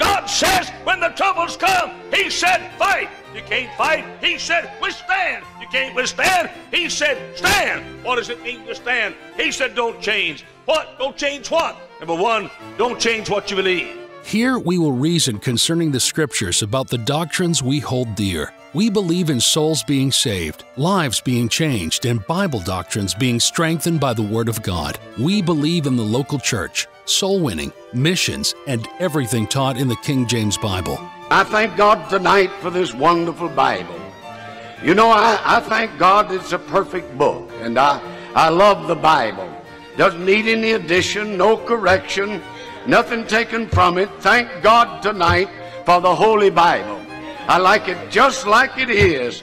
God says when the troubles come, He said, fight. You can't fight. He said, withstand. You can't withstand. He said, stand. What does it mean to stand? He said, don't change. What? Don't change what? Number one, don't change what you believe. Here we will reason concerning the scriptures about the doctrines we hold dear. We believe in souls being saved, lives being changed, and Bible doctrines being strengthened by the Word of God. We believe in the local church, soul winning, missions, and everything taught in the King James Bible. I thank God tonight for this wonderful Bible. You know, I, I thank God it's a perfect book, and I, I love the Bible. Doesn't need any addition, no correction, nothing taken from it. Thank God tonight for the Holy Bible. I like it just like it is.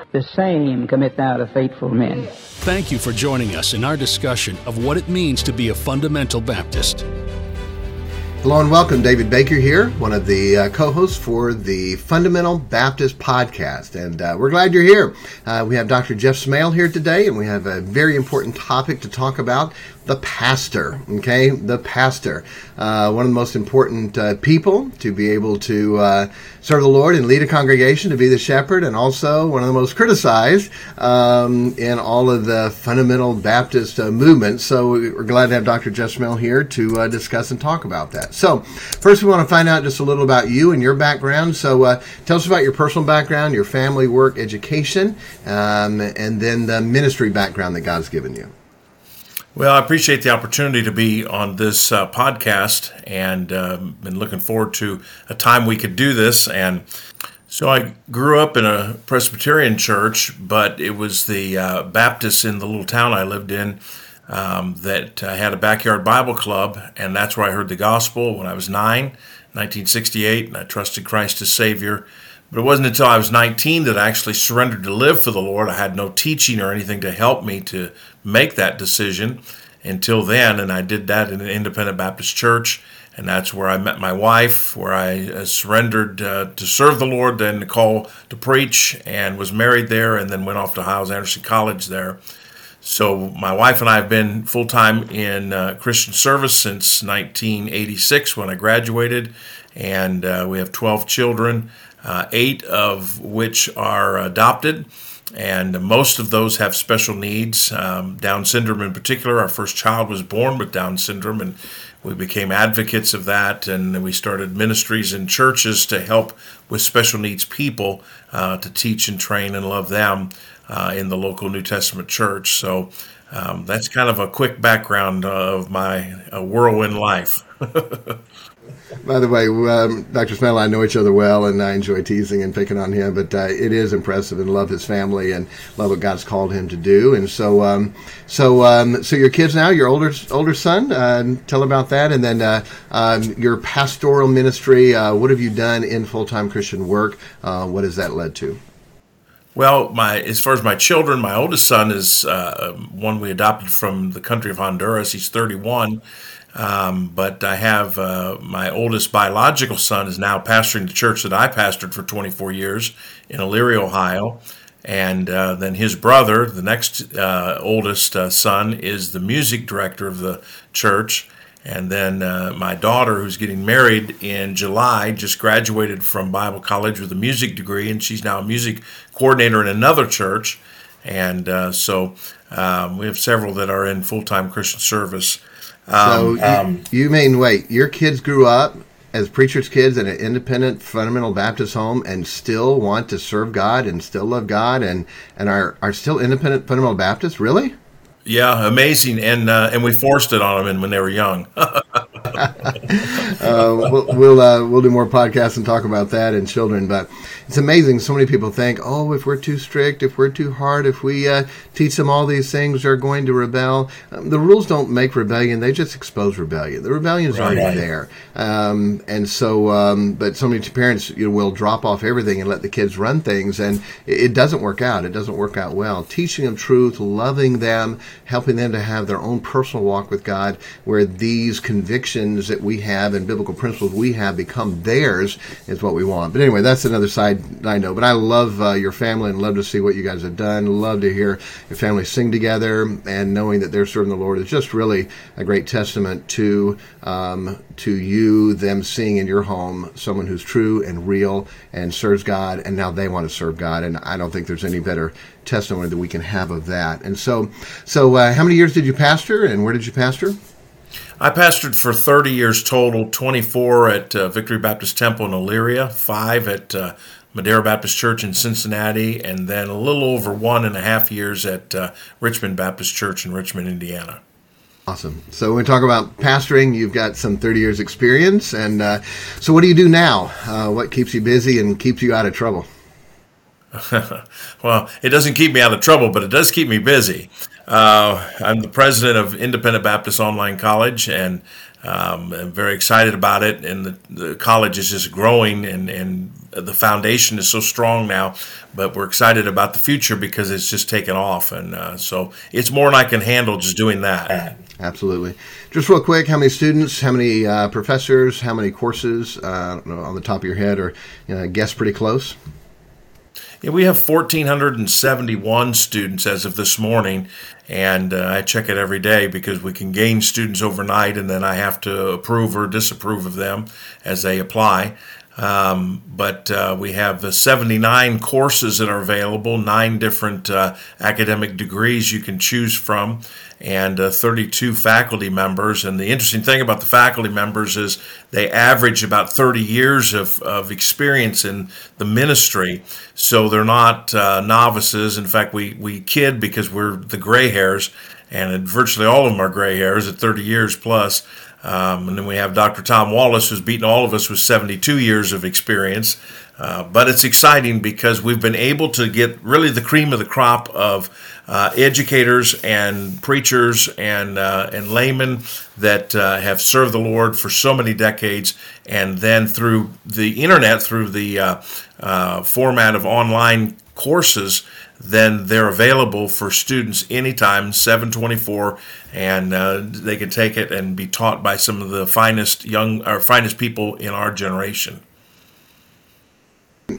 The same commit thou to faithful men. Thank you for joining us in our discussion of what it means to be a fundamental Baptist. Hello and welcome. David Baker here, one of the uh, co hosts for the Fundamental Baptist Podcast. And uh, we're glad you're here. Uh, we have Dr. Jeff Smale here today, and we have a very important topic to talk about the pastor. Okay, the pastor, uh, one of the most important uh, people to be able to uh, serve the Lord and lead a congregation, to be the shepherd, and also one of the most criticized um, in all of the fundamental Baptist movements. So we're glad to have Dr. Jeff Smale here to discuss and talk about that. So first, we want to find out just a little about you and your background. So uh, tell us about your personal background, your family, work, education, um, and then the ministry background that God's given you. Well, I appreciate the opportunity to be on this uh, podcast and um, been looking forward to a time we could do this. And so I grew up in a Presbyterian church, but it was the uh, Baptists in the little town I lived in um, that uh, had a backyard Bible club, and that's where I heard the gospel when I was nine, 1968, and I trusted Christ as Savior. But it wasn't until I was 19 that I actually surrendered to live for the Lord. I had no teaching or anything to help me to make that decision until then. And I did that in an independent Baptist church. And that's where I met my wife, where I uh, surrendered uh, to serve the Lord, then to call to preach, and was married there, and then went off to Hyles Anderson College there. So my wife and I have been full time in uh, Christian service since 1986 when I graduated, and uh, we have 12 children uh, eight of which are adopted, and most of those have special needs, um, Down syndrome in particular. Our first child was born with Down syndrome, and we became advocates of that, and we started ministries in churches to help with special needs people uh, to teach and train and love them uh, in the local New Testament church. So um, that's kind of a quick background of my uh, whirlwind life. By the way, um, Dr. And I know each other well, and I enjoy teasing and picking on him. But uh, it is impressive, and love his family, and love what God's called him to do. And so, um, so, um, so your kids now, your older older son, uh, tell about that, and then uh, um, your pastoral ministry. Uh, what have you done in full time Christian work? Uh, what has that led to? Well, my as far as my children, my oldest son is uh, one we adopted from the country of Honduras. He's 31 um, but I have uh, my oldest biological son is now pastoring the church that I pastored for 24 years in Elyria, Ohio. And uh, then his brother, the next uh, oldest uh, son, is the music director of the church. And then uh, my daughter, who's getting married in July, just graduated from Bible college with a music degree, and she's now a music coordinator in another church. And uh, so um, we have several that are in full time Christian service. Um, so um, you, you mean wait? Your kids grew up as preachers' kids in an independent fundamental Baptist home and still want to serve God and still love God and and are are still independent fundamental Baptists? Really? Yeah, amazing, and uh, and we forced it on them when they were young. uh, we'll we'll, uh, we'll, do more podcasts and talk about that and children. But it's amazing. So many people think, oh, if we're too strict, if we're too hard, if we uh, teach them all these things, they're going to rebel. Um, the rules don't make rebellion; they just expose rebellion. The rebellion is right, already there, um, and so. Um, but so many parents you know, will drop off everything and let the kids run things, and it, it doesn't work out. It doesn't work out well. Teaching them truth, loving them, helping them to have their own personal walk with God, where these convictions that we have and biblical principles we have become theirs is what we want. But anyway, that's another side I know. But I love uh, your family and love to see what you guys have done. Love to hear your family sing together and knowing that they're serving the Lord is just really a great testament to um, to you, them seeing in your home someone who's true and real and serves God, and now they want to serve God. And I don't think there's any better testimony that we can have of that. And so, so uh, how many years did you pastor, and where did you pastor? I pastored for 30 years total 24 at uh, Victory Baptist Temple in Elyria, five at uh, Madeira Baptist Church in Cincinnati, and then a little over one and a half years at uh, Richmond Baptist Church in Richmond, Indiana. Awesome. So when we talk about pastoring, you've got some 30 years experience. And uh, so what do you do now? Uh, what keeps you busy and keeps you out of trouble? well, it doesn't keep me out of trouble, but it does keep me busy. Uh, I'm the president of Independent Baptist Online College, and um, I'm very excited about it. And the, the college is just growing, and, and the foundation is so strong now. But we're excited about the future because it's just taken off, and uh, so it's more than I can handle just doing that. Absolutely. Just real quick, how many students, how many uh, professors, how many courses uh, on the top of your head, or you know, guess pretty close? We have 1,471 students as of this morning, and uh, I check it every day because we can gain students overnight, and then I have to approve or disapprove of them as they apply. Um, but uh, we have uh, 79 courses that are available, nine different uh, academic degrees you can choose from, and uh, 32 faculty members. And the interesting thing about the faculty members is they average about 30 years of, of experience in the ministry. So they're not uh, novices. In fact, we, we kid because we're the gray hairs, and virtually all of them are gray hairs at 30 years plus. Um, and then we have Dr. Tom Wallace, who's beaten all of us with 72 years of experience. Uh, but it's exciting because we've been able to get really the cream of the crop of uh, educators and preachers and uh, and laymen that uh, have served the Lord for so many decades, and then through the internet, through the uh, uh, format of online courses, then they're available for students anytime, 724, and uh, they can take it and be taught by some of the finest young or finest people in our generation.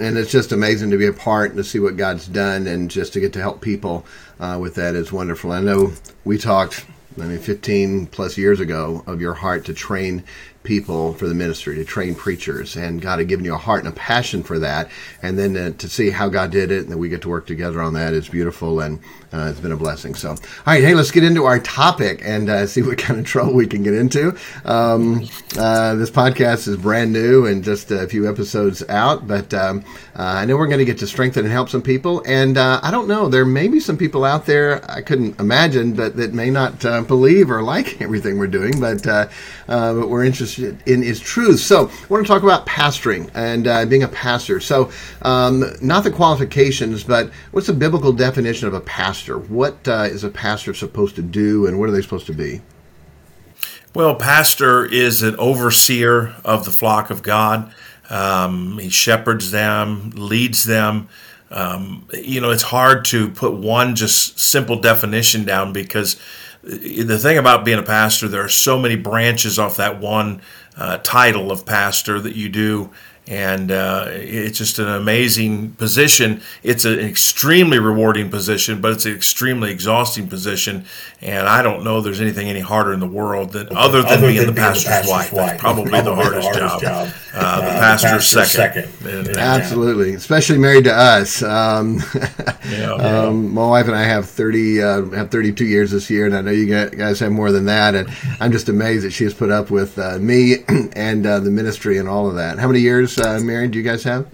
And it's just amazing to be a part and to see what God's done, and just to get to help people uh, with that is wonderful. I know we talked, I mean, 15 plus years ago of your heart to train people for the ministry, to train preachers, and God had given you a heart and a passion for that. And then to, to see how God did it, and that we get to work together on that is beautiful, and uh, it's been a blessing. So, all right, hey, let's get into our topic and uh, see what kind of trouble we can get into. Um, uh, this podcast is brand new and just a few episodes out, but um, uh, I know we're going to get to strengthen and help some people. And uh, I don't know, there may be some people out there I couldn't imagine, but that may not uh, believe or like everything we're doing, but but we're interested in is truth. So, I want to talk about pastoring and being a pastor. So, um, not the qualifications, but what's the biblical definition of a pastor? What uh, is a pastor supposed to do, and what are they supposed to be? Well, pastor is an overseer of the flock of God. Um, he shepherds them, leads them. Um, you know, it's hard to put one just simple definition down because the thing about being a pastor, there are so many branches off that one uh, title of pastor that you do and uh, it's just an amazing position. It's an extremely rewarding position, but it's an extremely exhausting position. And I don't know there's anything any harder in the world than other than other being, than the, being pastor's the pastor's wife. wife. Probably, probably, the hardest, the hardest job. job. Uh, uh, the, pastor's the pastor's second. second. Absolutely, especially married to us. Um, yeah, um, my wife and I have thirty uh, have thirty two years this year, and I know you guys have more than that. And I'm just amazed that she has put up with uh, me and uh, the ministry and all of that. How many years? Years uh, married do you guys have?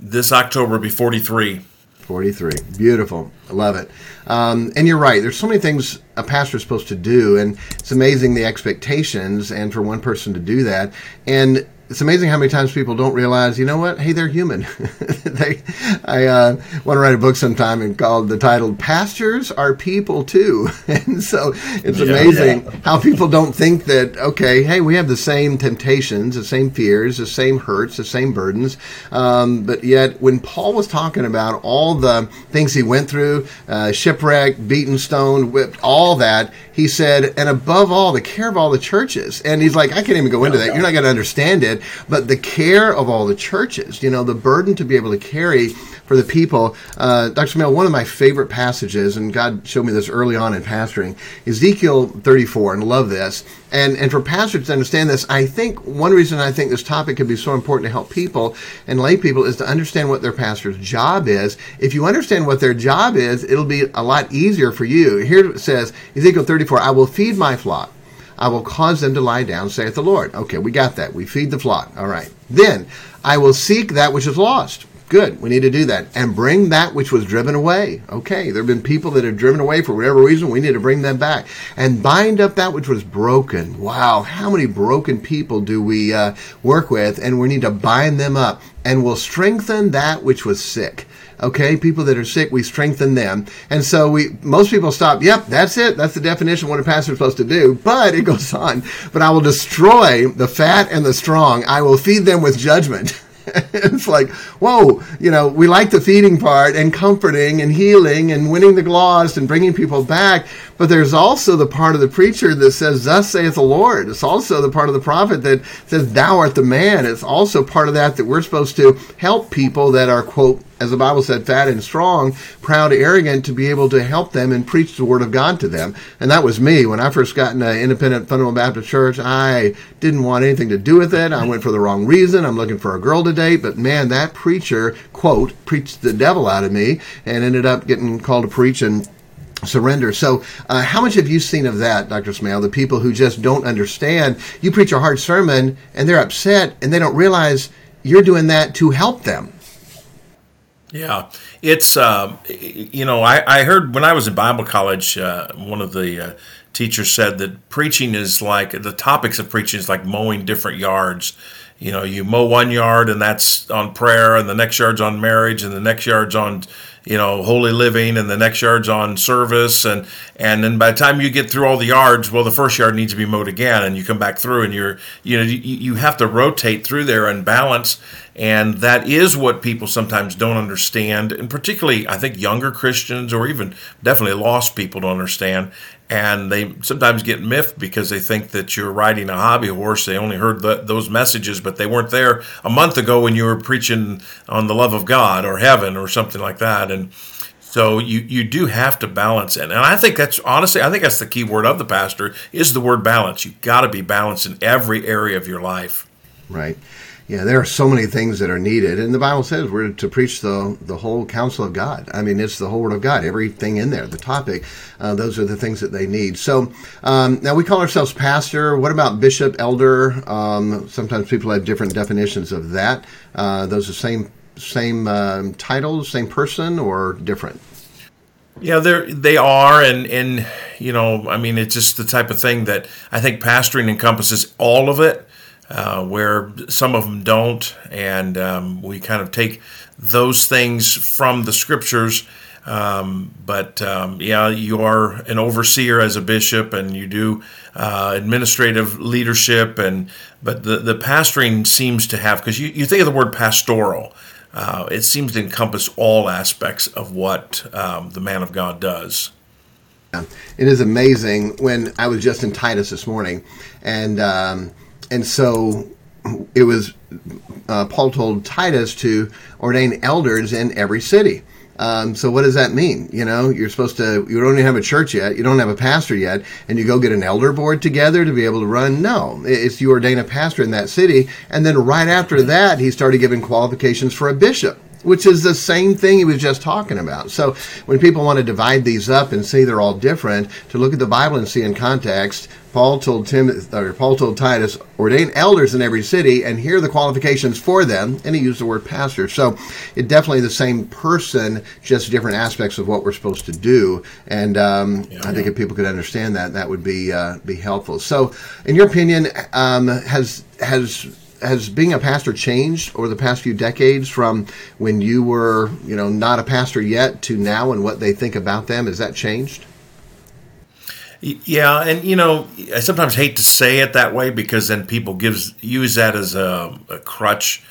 This October will be 43. 43. Beautiful. I love it. Um, and you're right. There's so many things a pastor is supposed to do, and it's amazing the expectations, and for one person to do that. And it's amazing how many times people don't realize, you know what? Hey, they're human. they, I uh, want to write a book sometime and called the title "Pastors Are People Too," and so it's amazing yeah. how people don't think that. Okay, hey, we have the same temptations, the same fears, the same hurts, the same burdens, um, but yet when Paul was talking about all the things he went through, uh, shipwreck, beaten, stoned, whipped, all that, he said, and above all, the care of all the churches. And he's like, I can't even go into that. You're not going to understand it. But the care of all the churches, you know, the burden to be able to carry for the people. Uh, Dr. Mill, one of my favorite passages, and God showed me this early on in pastoring, Ezekiel 34, and love this. And, and for pastors to understand this, I think one reason I think this topic can be so important to help people and lay people is to understand what their pastor's job is. If you understand what their job is, it'll be a lot easier for you. Here it says, Ezekiel 34, I will feed my flock. I will cause them to lie down, saith the Lord. Okay, we got that. We feed the flock. All right. Then I will seek that which is lost. Good. We need to do that. And bring that which was driven away. Okay. There have been people that have driven away for whatever reason. We need to bring them back. And bind up that which was broken. Wow. How many broken people do we uh, work with? And we need to bind them up. And will strengthen that which was sick. Okay, people that are sick, we strengthen them. And so we most people stop, yep, that's it. That's the definition of what a pastor is supposed to do. But it goes on, but I will destroy the fat and the strong. I will feed them with judgment. it's like, whoa, you know, we like the feeding part and comforting and healing and winning the lost and bringing people back. But there's also the part of the preacher that says, Thus saith the Lord. It's also the part of the prophet that says, Thou art the man. It's also part of that that we're supposed to help people that are, quote, as the Bible said, fat and strong, proud, arrogant, to be able to help them and preach the Word of God to them. And that was me. When I first got in an independent fundamental Baptist church, I didn't want anything to do with it. I went for the wrong reason. I'm looking for a girl to date. But man, that preacher, quote, preached the devil out of me and ended up getting called to preach and surrender. So, uh, how much have you seen of that, Dr. Smale? The people who just don't understand. You preach a hard sermon and they're upset and they don't realize you're doing that to help them. Yeah, it's uh, you know I, I heard when I was in Bible college, uh, one of the uh, teachers said that preaching is like the topics of preaching is like mowing different yards. You know, you mow one yard and that's on prayer, and the next yard's on marriage, and the next yard's on you know holy living and the next yard's on service. And and then by the time you get through all the yards well the first yard needs to be mowed again and you come back through and you're you know you, you have to rotate through there and balance. And that is what people sometimes don't understand. And particularly i think younger christians or even definitely lost people don't understand and they sometimes get miffed because they think that you're riding a hobby horse. They only heard the, those messages, but they weren't there a month ago when you were preaching on the love of God or heaven or something like that. And so you you do have to balance it. And I think that's honestly, I think that's the key word of the pastor is the word balance. You've got to be balanced in every area of your life. Right yeah, there are so many things that are needed, and the Bible says we're to preach the the whole counsel of God. I mean, it's the whole Word of God, everything in there, the topic. Uh, those are the things that they need. So um, now we call ourselves pastor. What about bishop, elder? Um, sometimes people have different definitions of that. Uh, those are same same um, titles, same person, or different. Yeah, they they are, and and you know, I mean, it's just the type of thing that I think pastoring encompasses all of it uh, where some of them don't, and um, we kind of take those things from the scriptures. Um, but um, yeah, you are an overseer as a bishop, and you do uh, administrative leadership, and but the the pastoring seems to have because you, you think of the word pastoral. Uh, it seems to encompass all aspects of what um, the man of God does. It is amazing. When I was just in Titus this morning, and um, and so it was uh, Paul told Titus to ordain elders in every city. Um, so what does that mean? You know, you're supposed to, you don't even have a church yet, you don't have a pastor yet, and you go get an elder board together to be able to run? No, it's you ordain a pastor in that city, and then right after that, he started giving qualifications for a bishop which is the same thing he was just talking about. So when people want to divide these up and say they're all different, to look at the Bible and see in context, Paul told Tim, or Paul told Titus, ordain elders in every city, and here are the qualifications for them. And he used the word pastor. So it definitely the same person, just different aspects of what we're supposed to do. And um, yeah, I think if people could understand that, that would be uh, be helpful. So, in your opinion, um, has has has being a pastor changed over the past few decades from when you were, you know, not a pastor yet to now and what they think about them? Has that changed? Yeah, and you know, I sometimes hate to say it that way because then people gives use that as a, a crutch.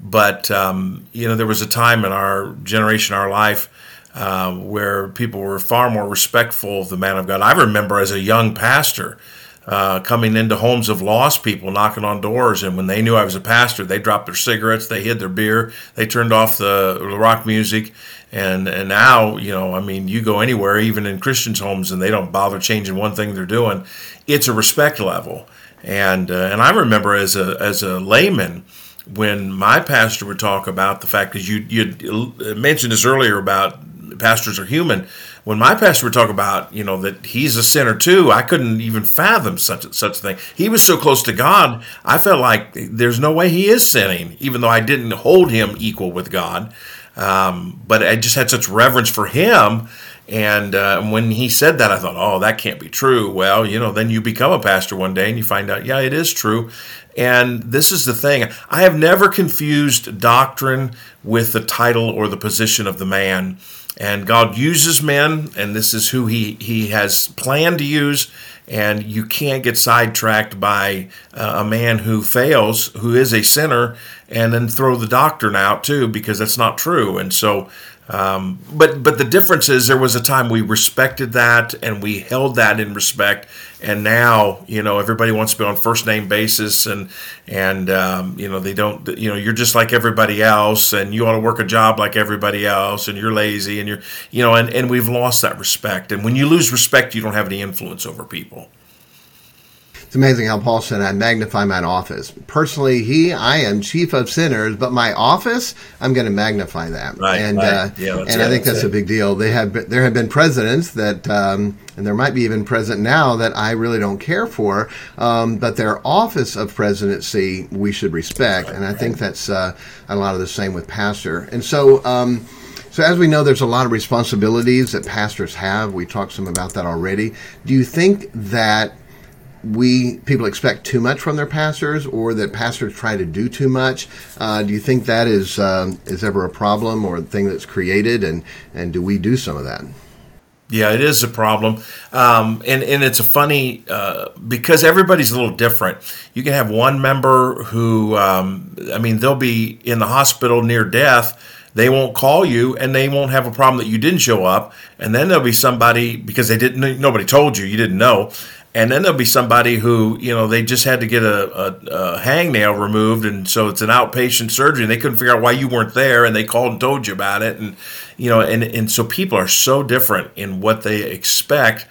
But um, you know, there was a time in our generation, our life, uh, where people were far more respectful of the man of God. I remember as a young pastor uh, coming into homes of lost people, knocking on doors, and when they knew I was a pastor, they dropped their cigarettes, they hid their beer, they turned off the, rock music, and and now you know, I mean, you go anywhere, even in Christians' homes, and they don't bother changing one thing they're doing. It's a respect level, and uh, and I remember as a as a layman when my pastor would talk about the fact because you you mentioned this earlier about pastors are human when my pastor would talk about, you know, that he's a sinner too, I couldn't even fathom such such a thing. He was so close to God, I felt like there's no way he is sinning, even though I didn't hold him equal with God. Um, but I just had such reverence for him. And uh, when he said that, I thought, oh, that can't be true. Well, you know, then you become a pastor one day and you find out, yeah, it is true. And this is the thing I have never confused doctrine with the title or the position of the man. And God uses men, and this is who He, he has planned to use. And you can't get sidetracked by uh, a man who fails, who is a sinner, and then throw the doctrine out too, because that's not true. And so um, but but the difference is there was a time we respected that and we held that in respect, and now you know everybody wants to be on first name basis and and um, you know they don't you know you're just like everybody else and you ought to work a job like everybody else and you're lazy and you're you know and, and we've lost that respect and when you lose respect you don't have any influence over people. It's amazing how Paul said, I magnify mine office. Personally, he, I am chief of sinners, but my office, I'm going to magnify that. Right, and right. Uh, yeah, and I think that's a big deal. They have been, there have been presidents that, um, and there might be even present now that I really don't care for, um, but their office of presidency we should respect. Right, and I think that's uh, a lot of the same with pastor. And so, um, so, as we know, there's a lot of responsibilities that pastors have. We talked some about that already. Do you think that we people expect too much from their pastors, or that pastors try to do too much. Uh, do you think that is um, is ever a problem or a thing that's created, and and do we do some of that? Yeah, it is a problem, um, and and it's a funny uh, because everybody's a little different. You can have one member who, um, I mean, they'll be in the hospital near death. They won't call you, and they won't have a problem that you didn't show up. And then there'll be somebody because they didn't, nobody told you, you didn't know, and then there'll be somebody who you know they just had to get a, a, a hangnail removed and so it's an outpatient surgery and they couldn't figure out why you weren't there and they called and told you about it and you know and, and so people are so different in what they expect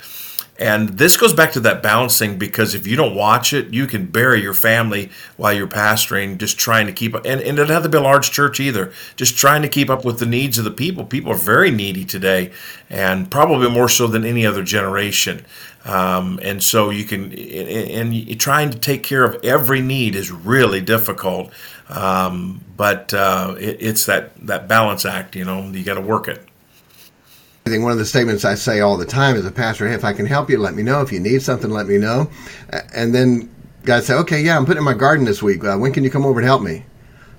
and this goes back to that balancing because if you don't watch it, you can bury your family while you're pastoring, just trying to keep up. And, and it doesn't have to be a large church either, just trying to keep up with the needs of the people. People are very needy today, and probably more so than any other generation. Um, and so you can, and, and trying to take care of every need is really difficult. Um, but uh, it, it's that, that balance act, you know, you got to work it. I think one of the statements I say all the time as a pastor, hey, if I can help you, let me know. If you need something, let me know. And then God say, okay, yeah, I'm putting in my garden this week. Uh, when can you come over and help me?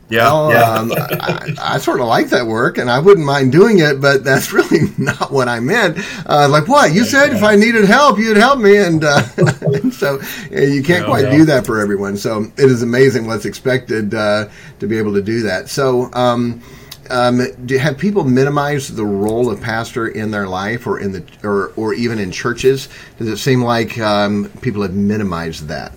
Yeah, well, yeah. um, I, I, sort of like that work, and I wouldn't mind doing it, but that's really not what I meant. Uh, like, what you said? If I needed help, you'd help me, and, uh, and so you can't quite do that for everyone. So it is amazing what's expected uh, to be able to do that. So. Um, um, do, have people minimized the role of pastor in their life, or in the, or or even in churches? Does it seem like um, people have minimized that?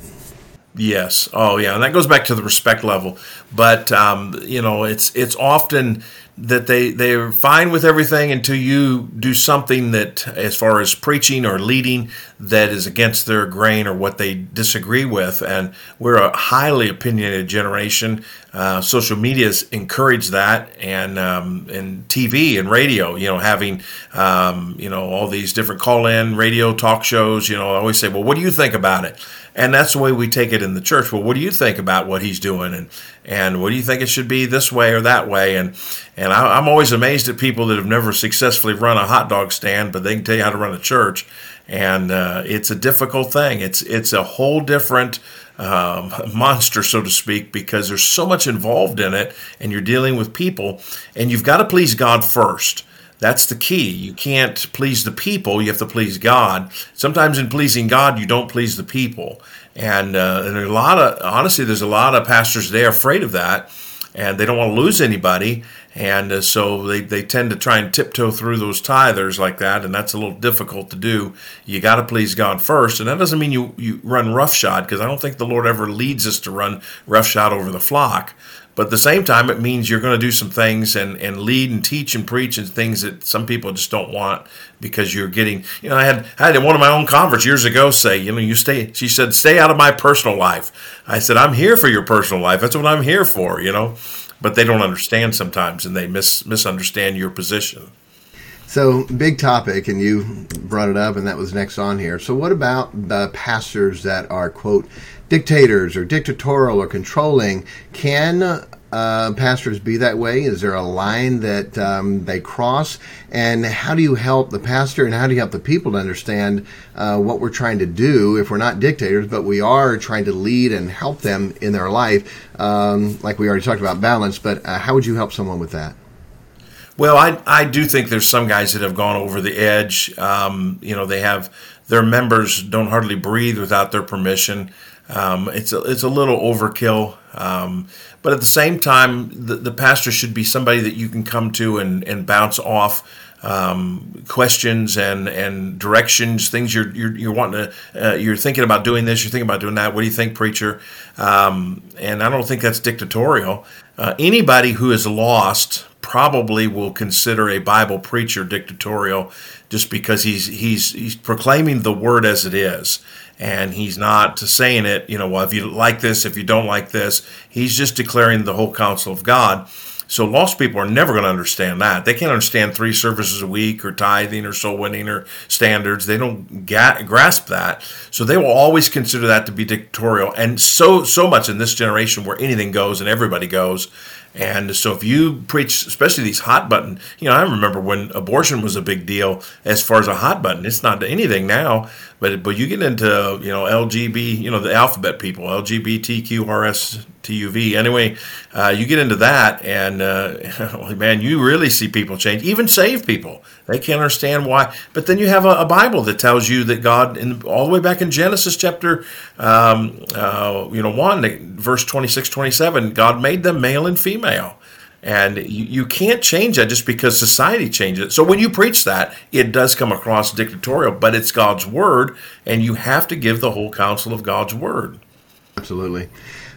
Yes. Oh, yeah. And that goes back to the respect level. But um, you know, it's it's often that they they're fine with everything until you do something that as far as preaching or leading that is against their grain or what they disagree with. And we're a highly opinionated generation. Uh, social media's encouraged that and um, and TV and radio you know having um, you know all these different call in radio talk shows you know I always say well what do you think about it and that's the way we take it in the church. Well, what do you think about what he's doing, and and what do you think it should be this way or that way? And and I, am always amazed at people that have never successfully run a hot dog stand, but they can tell you how to run a church, and uh, it's a difficult thing. It's it's a whole different. Um, monster, so to speak, because there's so much involved in it, and you're dealing with people, and you've got to please God first. That's the key. You can't please the people, you have to please God. Sometimes in pleasing God, you don't please the people. And, uh, and a lot of, honestly, there's a lot of pastors there afraid of that, and they don't want to lose anybody. And uh, so they, they tend to try and tiptoe through those tithers like that, and that's a little difficult to do. You got to please God first, and that doesn't mean you, you run roughshod, because I don't think the Lord ever leads us to run roughshod over the flock. But at the same time, it means you're going to do some things and, and lead and teach and preach and things that some people just don't want because you're getting, you know, I had, had one of my own converts years ago say, you know, you stay, she said, stay out of my personal life. I said, I'm here for your personal life. That's what I'm here for, you know, but they don't understand sometimes and they mis- misunderstand your position. So, big topic, and you brought it up, and that was next on here. So, what about the pastors that are, quote, dictators or dictatorial or controlling. Can uh, pastors be that way? Is there a line that um, they cross? And how do you help the pastor and how do you help the people to understand uh, what we're trying to do if we're not dictators, but we are trying to lead and help them in their life? Um, like we already talked about balance, but uh, how would you help someone with that? Well, I, I do think there's some guys that have gone over the edge. Um, you know, they have their members don't hardly breathe without their permission. Um, it's a, it's a little overkill, um, but at the same time, the, the pastor should be somebody that you can come to and, and bounce off um, questions and, and directions, things you're, you're, you're wanting to, uh, you're thinking about doing this, you're thinking about doing that. What do you think, preacher? Um, and I don't think that's dictatorial. Uh, anybody who is lost probably will consider a Bible preacher dictatorial just because he's, he's, he's proclaiming the word as it is and he's not saying it, you know, well, if you like this, if you don't like this, he's just declaring the whole counsel of God. So lost people are never going to understand that. They can't understand three services a week or tithing or soul winning or standards. They don't grasp that. So they will always consider that to be dictatorial. And so so much in this generation where anything goes and everybody goes. And so if you preach, especially these hot button, you know, I remember when abortion was a big deal as far as a hot button. It's not anything now, but but you get into you know LGB, you know, the alphabet people, LGBTQRS TUV. Anyway, uh, you get into that, and uh, man, you really see people change. Even save people, they can't understand why. But then you have a, a Bible that tells you that God, in, all the way back in Genesis chapter, um, uh, you know, one verse 26, 27, God made them male and female. And you, you can't change that just because society changes it. So when you preach that, it does come across dictatorial, but it's God's word, and you have to give the whole counsel of God's word. Absolutely.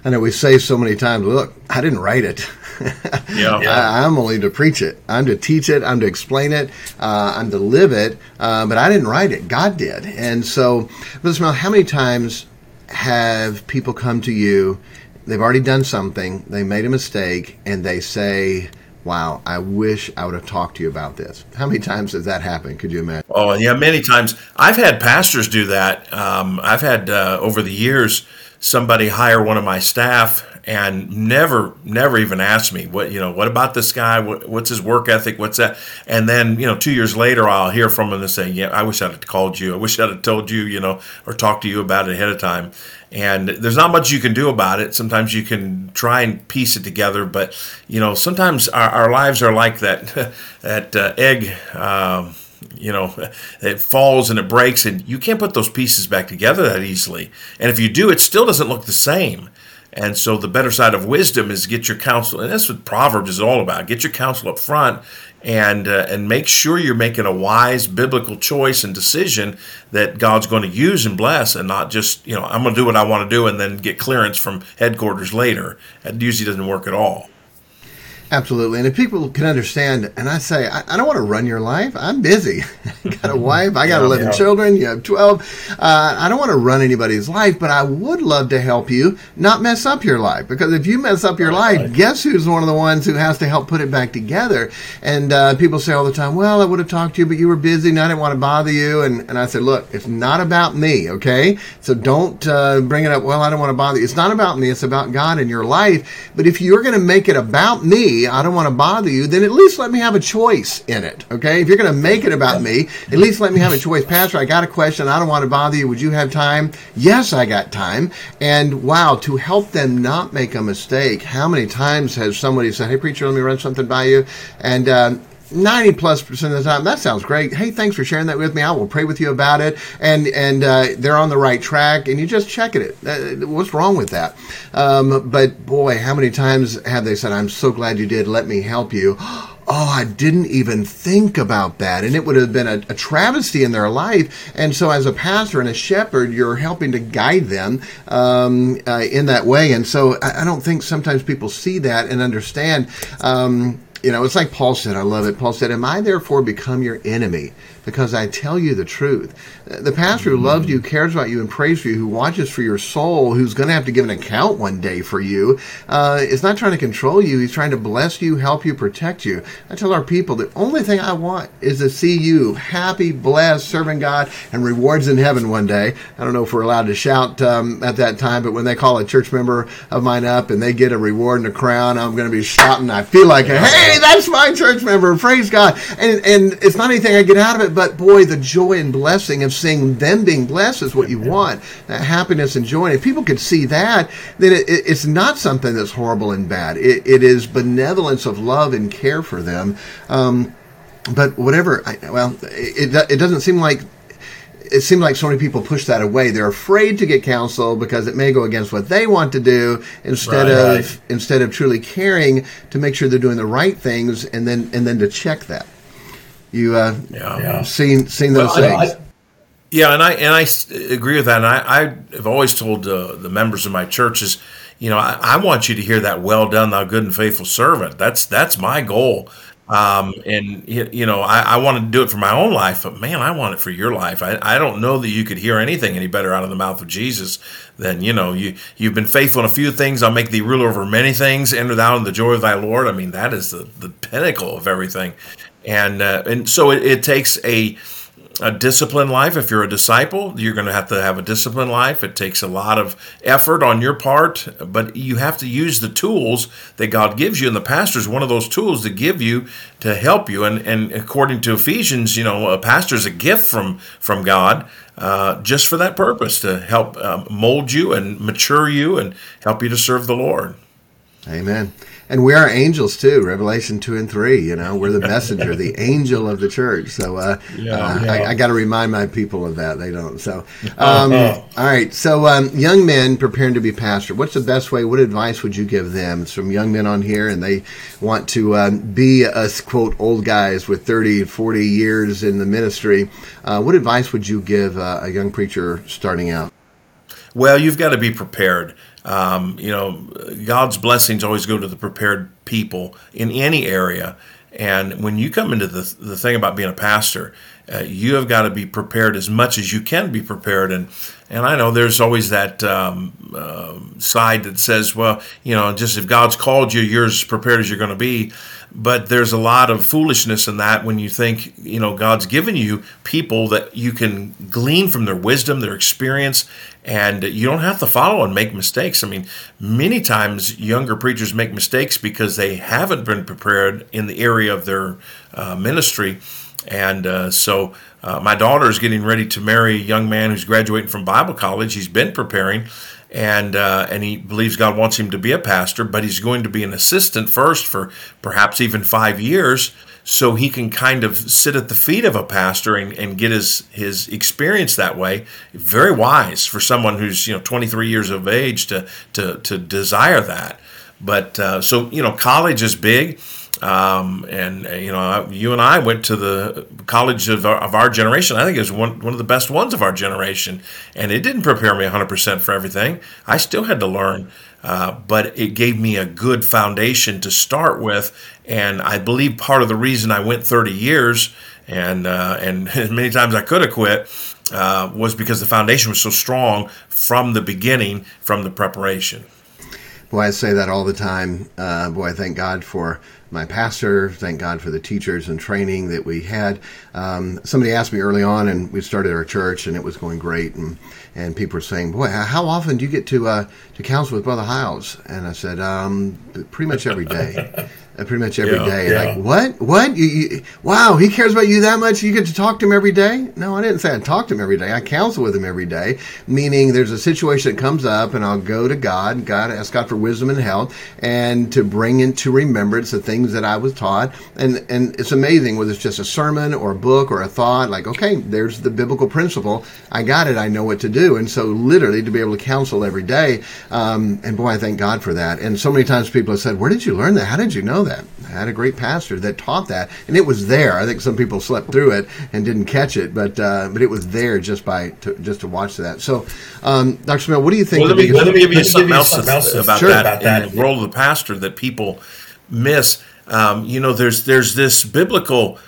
I know we say so many times, look, I didn't write it. yeah. I, am only to preach it. I'm to teach it. I'm to explain it. Uh, I'm to live it. Uh, but I didn't write it. God did. And so, Brother Mel, how many times have people come to you? They've already done something. They made a mistake, and they say, wow, I wish I would have talked to you about this. How many times has that happened? Could you imagine? Oh, yeah, many times. I've had pastors do that. Um, I've had uh, over the years somebody hire one of my staff and never never even ask me what you know what about this guy? What, what's his work ethic? What's that? And then you know two years later i'll hear from him and say yeah i wish i'd have called you. I wish i'd have told you you know or talked to you about it ahead of time. And there's not much you can do about it. Sometimes you can try and piece it together but you know sometimes our, our lives are like that that uh, egg um, you know, it falls and it breaks, and you can't put those pieces back together that easily. And if you do, it still doesn't look the same. And so the better side of wisdom is get your counsel, and that's what Proverbs is all about. Get your counsel up front, and uh, and make sure you're making a wise biblical choice and decision that God's going to use and bless, and not just you know I'm going to do what I want to do and then get clearance from headquarters later. That usually doesn't work at all. Absolutely. And if people can understand, and I say, I, I don't want to run your life. I'm busy. I got a wife. I got yeah, 11 yeah. children. You have 12. Uh, I don't want to run anybody's life, but I would love to help you not mess up your life. Because if you mess up your life, right. guess who's one of the ones who has to help put it back together? And uh, people say all the time, well, I would have talked to you, but you were busy and I didn't want to bother you. And, and I said, look, it's not about me, okay? So don't uh, bring it up, well, I don't want to bother you. It's not about me. It's about God in your life. But if you're going to make it about me, I don't want to bother you, then at least let me have a choice in it. Okay. If you're going to make it about me, at least let me have a choice. Pastor, I got a question. I don't want to bother you. Would you have time? Yes, I got time. And wow, to help them not make a mistake, how many times has somebody said, Hey, preacher, let me run something by you? And, um, 90 plus percent of the time that sounds great hey thanks for sharing that with me i will pray with you about it and and uh, they're on the right track and you just check it uh, what's wrong with that um, but boy how many times have they said i'm so glad you did let me help you oh, I didn't even think about that. And it would have been a, a, travesty in their life. And so, as a pastor and a shepherd, you're helping to guide them um, uh, in that way. And so, I, I, don't think sometimes people see that and understand. Um, you know, it's like Paul said, I love it. Paul said, Am I therefore become your enemy? Because I tell you the truth. The pastor who loves you, cares about you, and prays for you, who watches for your soul, who's going to have to give an account one day for you, uh, is not trying to control you. He's trying to bless you, help you, protect you. I tell our people the only thing I want is to see you happy, blessed, serving God, and rewards in heaven one day. I don't know if we're allowed to shout um, at that time, but when they call a church member of mine up and they get a reward and a crown, I'm going to be shouting. I feel like, hey, that's my church member. Praise God. And, and it's not anything I get out of it, but boy, the joy and blessing of seeing them being blessed is what you want. That happiness and joy. And if people could see that, then it, it, it's not something that's horrible and bad. It, it is benevolence of love and care for them. Um, but whatever, I, well, it, it doesn't seem like it seems like so many people push that away. They're afraid to get counsel because it may go against what they want to do instead right, of right. instead of truly caring to make sure they're doing the right things and then and then to check that. You uh, yeah. seen seen those well, things? I, I, yeah, and I and I agree with that. And I, I have always told uh, the members of my churches, you know, I, I, want you to hear that "Well done, thou good and faithful servant." That's that's my goal. Um, and you know, I, I want to do it for my own life, but man, I want it for your life. I, I don't know that you could hear anything any better out of the mouth of Jesus than you know you you've been faithful in a few things. I'll make thee ruler over many things. Enter thou in the joy of thy Lord. I mean, that is the the pinnacle of everything and uh, and so it, it takes a a disciplined life. If you're a disciple, you're going to have to have a disciplined life. It takes a lot of effort on your part, but you have to use the tools that God gives you. And the pastor is one of those tools to give you to help you. And, and according to Ephesians, you know, a pastor is a gift from from God uh, just for that purpose to help uh, mold you and mature you and help you to serve the Lord. Amen and we are angels too. Revelation two and three. You know, we're the messenger, the angel of the church. So uh, yeah, uh, yeah. I, I got to remind my people of that. They don't. So, um, uh-huh. all right. So, um, young men preparing to be pastor. What's the best way? What advice would you give them? Some young men on here, and they want to um, be us quote old guys with 30, 40 years in the ministry. Uh, what advice would you give uh, a young preacher starting out? Well, you've got to be prepared. Um, you know, God's blessings always go to the prepared people in any area. And when you come into the, the thing about being a pastor, uh, you have got to be prepared as much as you can be prepared. And and I know there's always that um, uh, side that says, well, you know, just if God's called you, you're as prepared as you're going to be. But there's a lot of foolishness in that when you think, you know, God's given you people that you can glean from their wisdom, their experience, and you don't have to follow and make mistakes. I mean, many times younger preachers make mistakes because they haven't been prepared in the area of their uh, ministry. And uh, so uh, my daughter is getting ready to marry a young man who's graduating from Bible college. He's been preparing and uh, and he believes God wants him to be a pastor, but he's going to be an assistant first for perhaps even five years, so he can kind of sit at the feet of a pastor and, and get his his experience that way. Very wise for someone who's you know 23 years of age to to to desire that. But uh, so you know, college is big. Um, and uh, you know, you and I went to the college of our, of our generation. I think it was one one of the best ones of our generation, and it didn't prepare me 100% for everything. I still had to learn, uh, but it gave me a good foundation to start with. And I believe part of the reason I went 30 years and uh, and as many times I could have quit uh, was because the foundation was so strong from the beginning, from the preparation. Boy, I say that all the time. Uh, boy, I thank God for my pastor. Thank God for the teachers and training that we had. Um, somebody asked me early on, and we started our church, and it was going great. And, and people were saying, "Boy, how often do you get to uh, to counsel with Brother Hyles?" And I said, um, "Pretty much every day." Uh, pretty much every Yeah, day. yeah. Like, what? What? You, you, wow, he cares about you that much? You get to talk to him every day? No, I didn't say I talk to him every day. I counsel with him every day, meaning there's a situation that comes up, and I'll go to God, God, ask God for wisdom and help, and to bring into remembrance the things that I was taught. And and it's amazing whether it's just a sermon or a book or a thought. Like, okay, there's the biblical principle. I got it. I know what to do. And so, literally, to be able to counsel every day, um, and boy, I thank God for that. And so many times people have said, "Where did you learn that? How did you know that?" I had a great pastor that taught that, and it was there. I think some people slept through it and didn't catch it, but uh, but it was there just by to, just to watch that. So, um, Dr. Smale, what do you think? Well, let me, biggest- let me give you something give you else, something else about, Sure. that, about that. in the role of the pastor that people miss. Um, you know, there's there's this biblical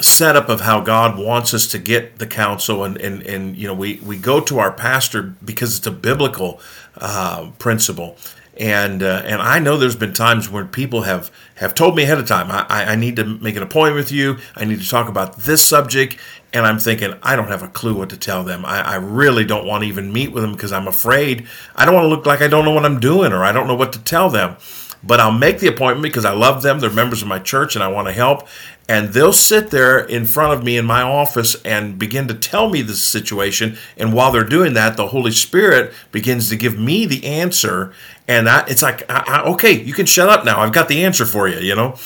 setup of how God wants us to get the counsel, and and, and you know, we we go to our pastor because it's a biblical uh, principle. And uh, and I know there's been times when people have, have told me ahead of time, I, I need to make an appointment with you. I need to talk about this subject. And I'm thinking, I don't have a clue what to tell them. I, I really don't want to even meet with them because I'm afraid. I don't want to look like I don't know what I'm doing or I don't know what to tell them. But I'll make the appointment because I love them. They're members of my church and I want to help. And they'll sit there in front of me in my office and begin to tell me the situation. And while they're doing that, the Holy Spirit begins to give me the answer. And I, it's like, I, I, okay, you can shut up now. I've got the answer for you, you know?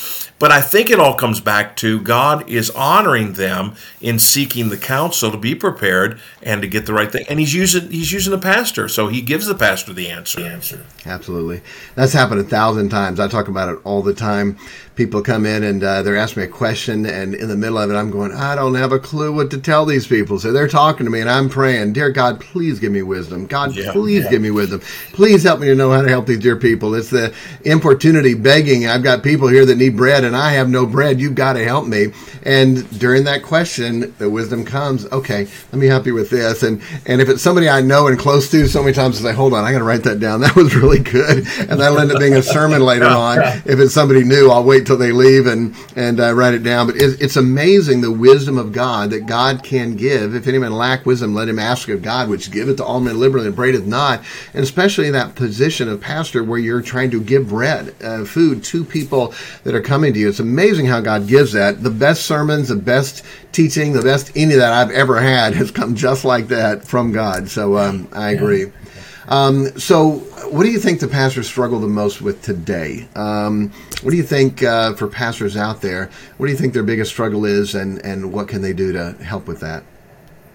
But I think it all comes back to God is honoring them in seeking the counsel to be prepared and to get the right thing. And He's using He's using the pastor, so He gives the pastor the answer. The answer. Absolutely. That's happened a thousand times. I talk about it all the time. People come in and uh, they're asking me a question, and in the middle of it, I'm going, I don't have a clue what to tell these people. So they're talking to me, and I'm praying, Dear God, please give me wisdom. God, Yeah, please yeah. give me wisdom. Please help me to know how to help these dear people. It's the importunity begging. I've got people here that need bread, and I have no bread. You've got to help me. And during that question, the wisdom comes, okay, let me help you with this. And, and if it's somebody I know and close to, so many times I say, hold on, I got to write that down. That was really good. And that'll end up being a sermon later on. If it's somebody new, I'll wait till they leave and, and uh, write it down. But it, it's amazing the wisdom of God that God can give. If any man lack wisdom, let him ask of God, which giveth to all men liberally and braideth not. And especially in that position of pastor where you're trying to give bread, uh, food to people that are coming to you. It's amazing how God gives that. The best sermons, the best teaching, the best any that I've ever had has come just like that from God. So um, I agree. Um, so, what do you think the pastors struggle the most with today? Um, what do you think uh, for pastors out there? What do you think their biggest struggle is, and, and what can they do to help with that?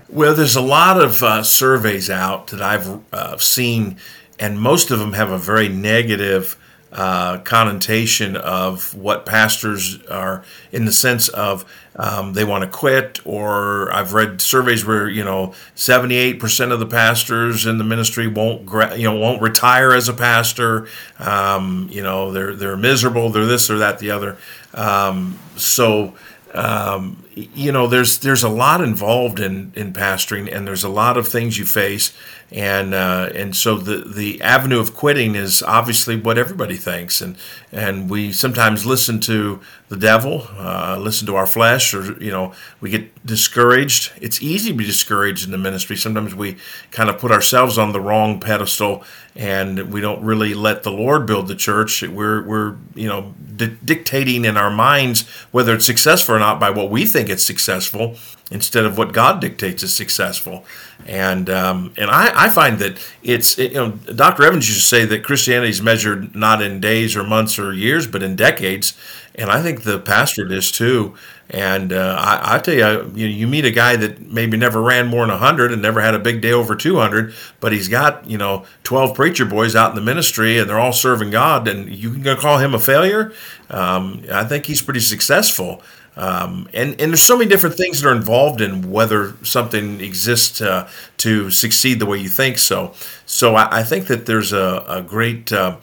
Well, there's a lot of uh, surveys out that I've uh, seen, and most of them have a very negative uh, connotation of what pastors are in the sense of um, they want to quit, or I've read surveys where you know 78% of the pastors in the ministry won't gra- you know won't retire as a pastor. Um, you know they're they're miserable. They're this or that the other. Um, so um, you know there's there's a lot involved in in pastoring and there's a lot of things you face. And uh, and so the the avenue of quitting is obviously what everybody thinks. And and we sometimes listen to the devil uh, listen to our flesh or you know we get discouraged. It's easy to be discouraged in the ministry. Sometimes we kind of put ourselves on the wrong pedestal and we don't really let the Lord build the church. We're we're you know di- dictating in our minds whether it's successful or not by what we think it's successful instead of what God dictates is successful. And um, and I, I find that it's it, you know Dr. Evans used to say that Christianity is measured not in days or months or years, but in decades. And I think the pastor is too. And uh, I, I, tell you, you, you meet a guy that maybe never ran more than 100 and never had a big day over 200, but he's got, you know, 12 preacher boys out in the ministry and they're all serving God, and you can call him a failure? Um, I think he's pretty successful. Um, and, and there's so many different things that are involved in whether something exists uh, to succeed the way you think so. So I, I think that there's a, a great uh,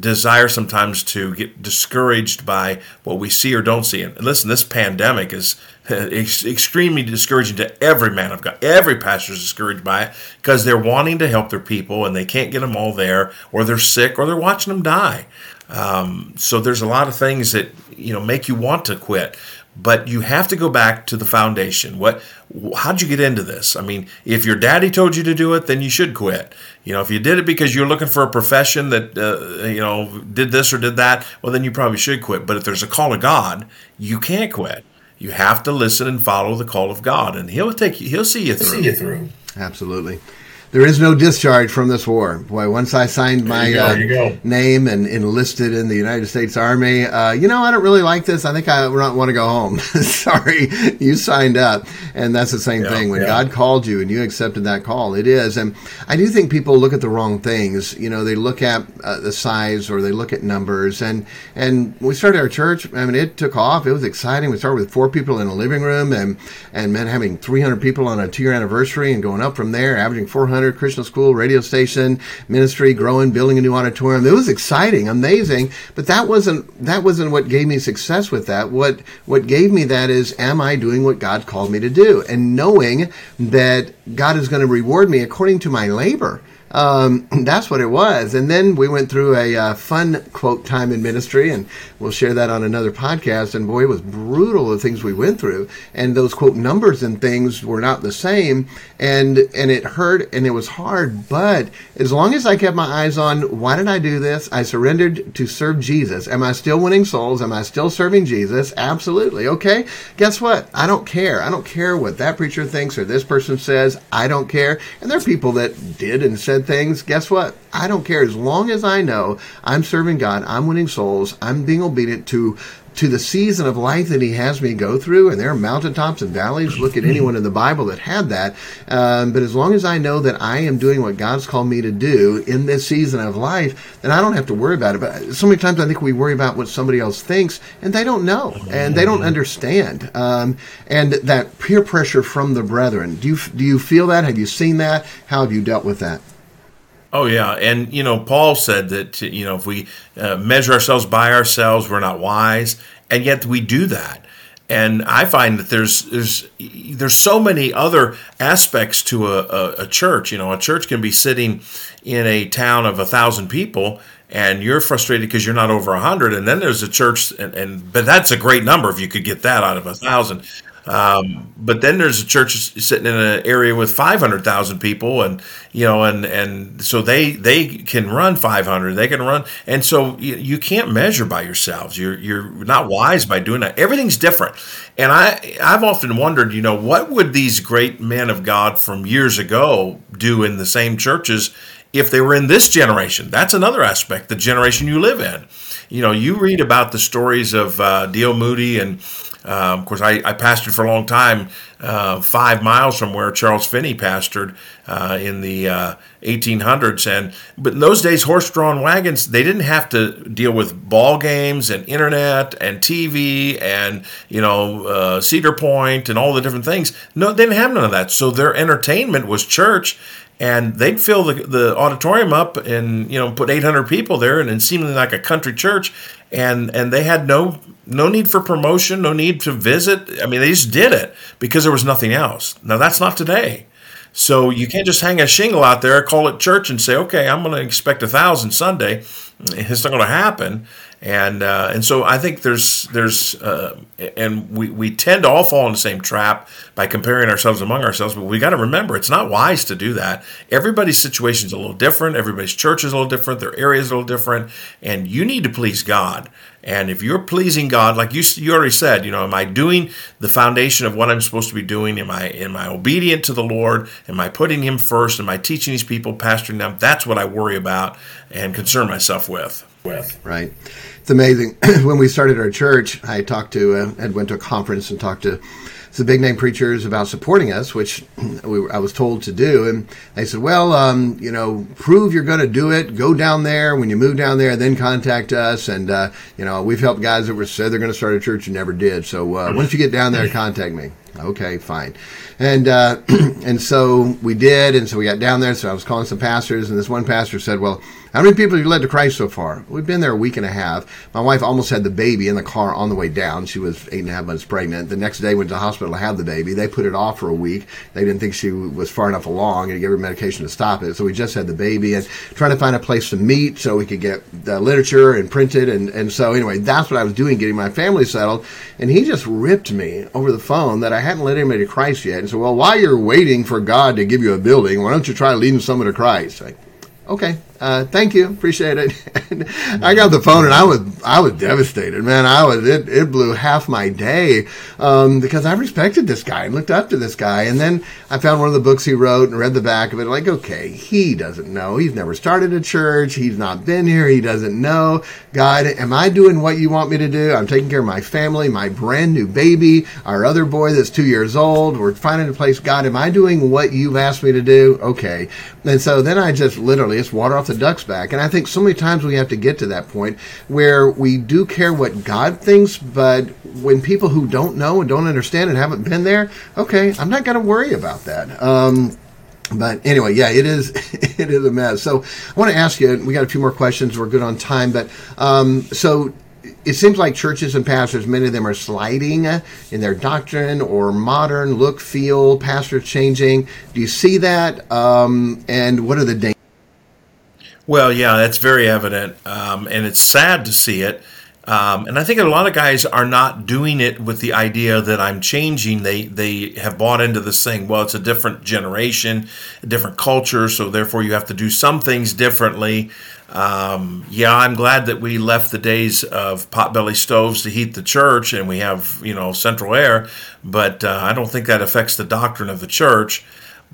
desire sometimes to get discouraged by what we see or don't see. And listen, this pandemic is extremely discouraging to every man of God. Every pastor is discouraged by it because they're wanting to help their people and they can't get them all there, or they're sick, or they're watching them die. Um, so there's a lot of things that you know make you want to quit but you have to go back to the foundation. What how'd you get into this? I mean, if your daddy told you to do it, then you should quit. You know, if you did it because you're looking for a profession that uh, you know did this or did that, well then you probably should quit. But if there's a call of God, you can't quit. You have to listen and follow the call of God, and He'll take you. He'll see you through. See you through. Absolutely there is no discharge from this war. Boy, once I signed my uh, name and enlisted in the United States Army, uh, you know, I don't really like this. I think I want to go home. Sorry, you signed up. And that's the same yeah, thing. When yeah. God called you and you accepted that call, it is. And I do think people look at the wrong things. You know, they look at uh, the size or they look at numbers. And, and we started our church. I mean, it took off. It was exciting. We started with four people in a living room and, and men having 300 people on a two year anniversary and going up from there, averaging 400 Christian school, radio station, ministry, growing, building a new auditorium. It was exciting, amazing, but that wasn't that wasn't what gave me success with that. What what gave me that is am I doing what God called me to do? And knowing that God is going to reward me according to my labor. Um, that's what it was. And then we went through a uh, fun quote time in ministry, and we'll share that on another podcast. And boy, it was brutal the things we went through, and those quote numbers and things were not the same, and and it hurt and it was hard. But as long as I kept my eyes on why did I do this, I surrendered to serve Jesus. Am I still winning souls? Am I still serving Jesus? Absolutely. Okay. Guess what? I don't care. I don't care what that preacher thinks or this person says. I don't care. And there are people that did and said things, guess what? I don't care. As long as I know I'm serving God, I'm winning souls, I'm being obedient to to the season of life that he has me go through, and there are mountaintops and valleys. Look at anyone in the Bible that had that. Um, but as long as I know that I am doing what God's called me to do in this season of life, then I don't have to worry about it. But so many times I think we worry about what somebody else thinks, and they don't know, and they don't understand. Um, and that peer pressure from the brethren. Do you do you feel that? Have you seen that? How have you dealt with that? Oh yeah, and you know Paul said that you know if we uh, measure ourselves by ourselves, we're not wise, and yet we do that. And I find that there's there's there's so many other aspects to a, a, a church. You know, a church can be sitting in a town of a thousand people, and you're frustrated because you're not over a hundred. And then there's a church, and, and but that's a great number if you could get that out of a thousand. Um, but then there's a church sitting in an area with 500,000 people, and you know, and and so they they can run 500, they can run, and so you, you can't measure by yourselves. You're you're not wise by doing that. Everything's different, and I I've often wondered, you know, what would these great men of God from years ago do in the same churches if they were in this generation? That's another aspect, the generation you live in. You know, you read about the stories of uh. Moody and um, of course, I, I, pastored for a long time, uh, five miles from where Charles Finney pastored uh, in the uh, 1800s. And but in those days, horse-drawn wagons they didn't have to deal with ball games and internet and TV and you know uh, Cedar Point and all the different things. No, they didn't have none of that. So their entertainment was church and they'd fill the, the auditorium up and you know put 800 people there and, and seemingly like a country church and and they had no no need for promotion no need to visit. I mean they just did it because there was nothing else. Now that's not today. So you can't just hang a shingle out there call it church and say okay i'm going to expect a thousand sunday it's not going to happen and uh, and so I think there's there's uh, and we, we tend to all fall in the same trap by comparing ourselves among ourselves. But we got to remember it's not wise to do that. Everybody's situation is a little different. Everybody's church is a little different. Their area is a little different, and you need to please God. And if you're pleasing God, like you you already said, you know, am I doing the foundation of what I'm supposed to be doing? Am I am I obedient to the Lord? Am I putting Him first? Am I teaching these people, pastoring them? That's what I worry about and concern myself with. with. Right. It's amazing. when we started our church, I talked to, uh, and went to a conference and talked to some big name preachers about supporting us, which we, I was told to do. And they said, well, um, you know, prove you're going to do it. Go down there. When you move down there, then contact us. And, uh, you know, we've helped guys that were said they're going to start a church and never did. So uh, once you get down there, contact me. Okay, fine. And uh, and so we did, and so we got down there. So I was calling some pastors, and this one pastor said, "Well, how many people have you led to Christ so far? We've been there a week and a half. My wife almost had the baby in the car on the way down. She was eight and a half months pregnant. The next day went to the hospital to have the baby. They put it off for a week. They didn't think she was far enough along and gave her medication to stop it. So we just had the baby and trying to find a place to meet so we could get the literature and print it. And, and so anyway, that's what I was doing, getting my family settled. And he just ripped me over the phone that I hadn't led anybody to Christ yet. And so, well, while you're waiting for God to give you a building, why don't you try leading someone to Christ? Like, okay, uh, thank you, appreciate it. I got the phone and I was I was devastated, man. I was it, it blew half my day um, because I respected this guy and looked up to this guy, and then I found one of the books he wrote and read the back of it. Like, okay, he doesn't know. He's never started a church. He's not been here. He doesn't know. God, am I doing what you want me to do? I'm taking care of my family, my brand new baby, our other boy that's two years old. We're finding a place. God, am I doing what you've asked me to do? Okay, and so then I just literally it's water off the duck's back. And I think so many times we have to get to that point where we do care what God thinks, but when people who don't know and don't understand and haven't been there, okay, I'm not going to worry about that. Um, but anyway, yeah, it is it is a mess. So I want to ask you. We got a few more questions. We're good on time, but um, so it seems like churches and pastors, many of them are sliding in their doctrine or modern look, feel, pastors changing. Do you see that? Um, and what are the dangers? Well, yeah, that's very evident, um, and it's sad to see it. Um, and I think a lot of guys are not doing it with the idea that I'm changing. They they have bought into this thing. Well, it's a different generation, a different culture, so therefore you have to do some things differently. Um, yeah, I'm glad that we left the days of potbelly stoves to heat the church, and we have you know central air. But uh, I don't think that affects the doctrine of the church.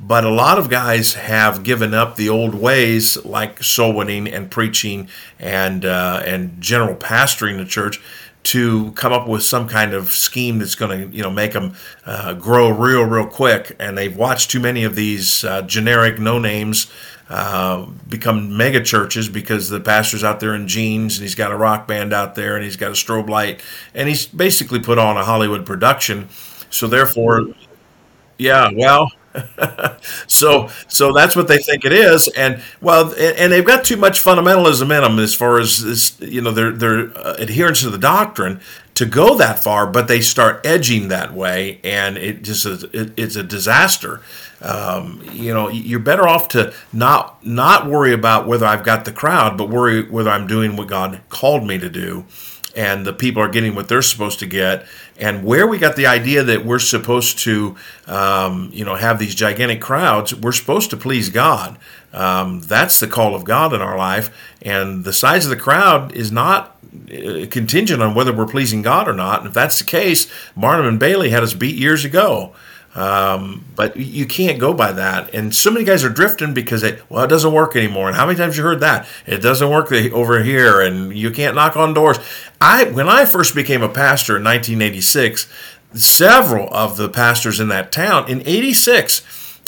But a lot of guys have given up the old ways, like soul winning and preaching and uh, and general pastoring the church, to come up with some kind of scheme that's going to you know make them uh, grow real real quick. And they've watched too many of these uh, generic no names uh, become mega churches because the pastor's out there in jeans and he's got a rock band out there and he's got a strobe light and he's basically put on a Hollywood production. So therefore, yeah, well, so so that's what they think it is. And well and they've got too much fundamentalism in them as far as this, you know their their uh, adherence to the doctrine to go that far but they start edging that way and it just is, it, it's a disaster. Um, you know you're better off to not not worry about whether I've got the crowd but worry whether I'm doing what God called me to do and the people are getting what they're supposed to get and where we got the idea that we're supposed to um, you know have these gigantic crowds we're supposed to please god. Um, that's the call of god in our life and the size of the crowd is not uh, contingent on whether we're pleasing god or not. And if that's the case barnum and bailey had us beat years ago um, but you can't go by that. And so many guys are drifting because they, well, it doesn't work anymore. And how many times you heard that? It doesn't work over here and you can't knock on doors. I, when I first became a pastor in 1986, several of the pastors in that town in 86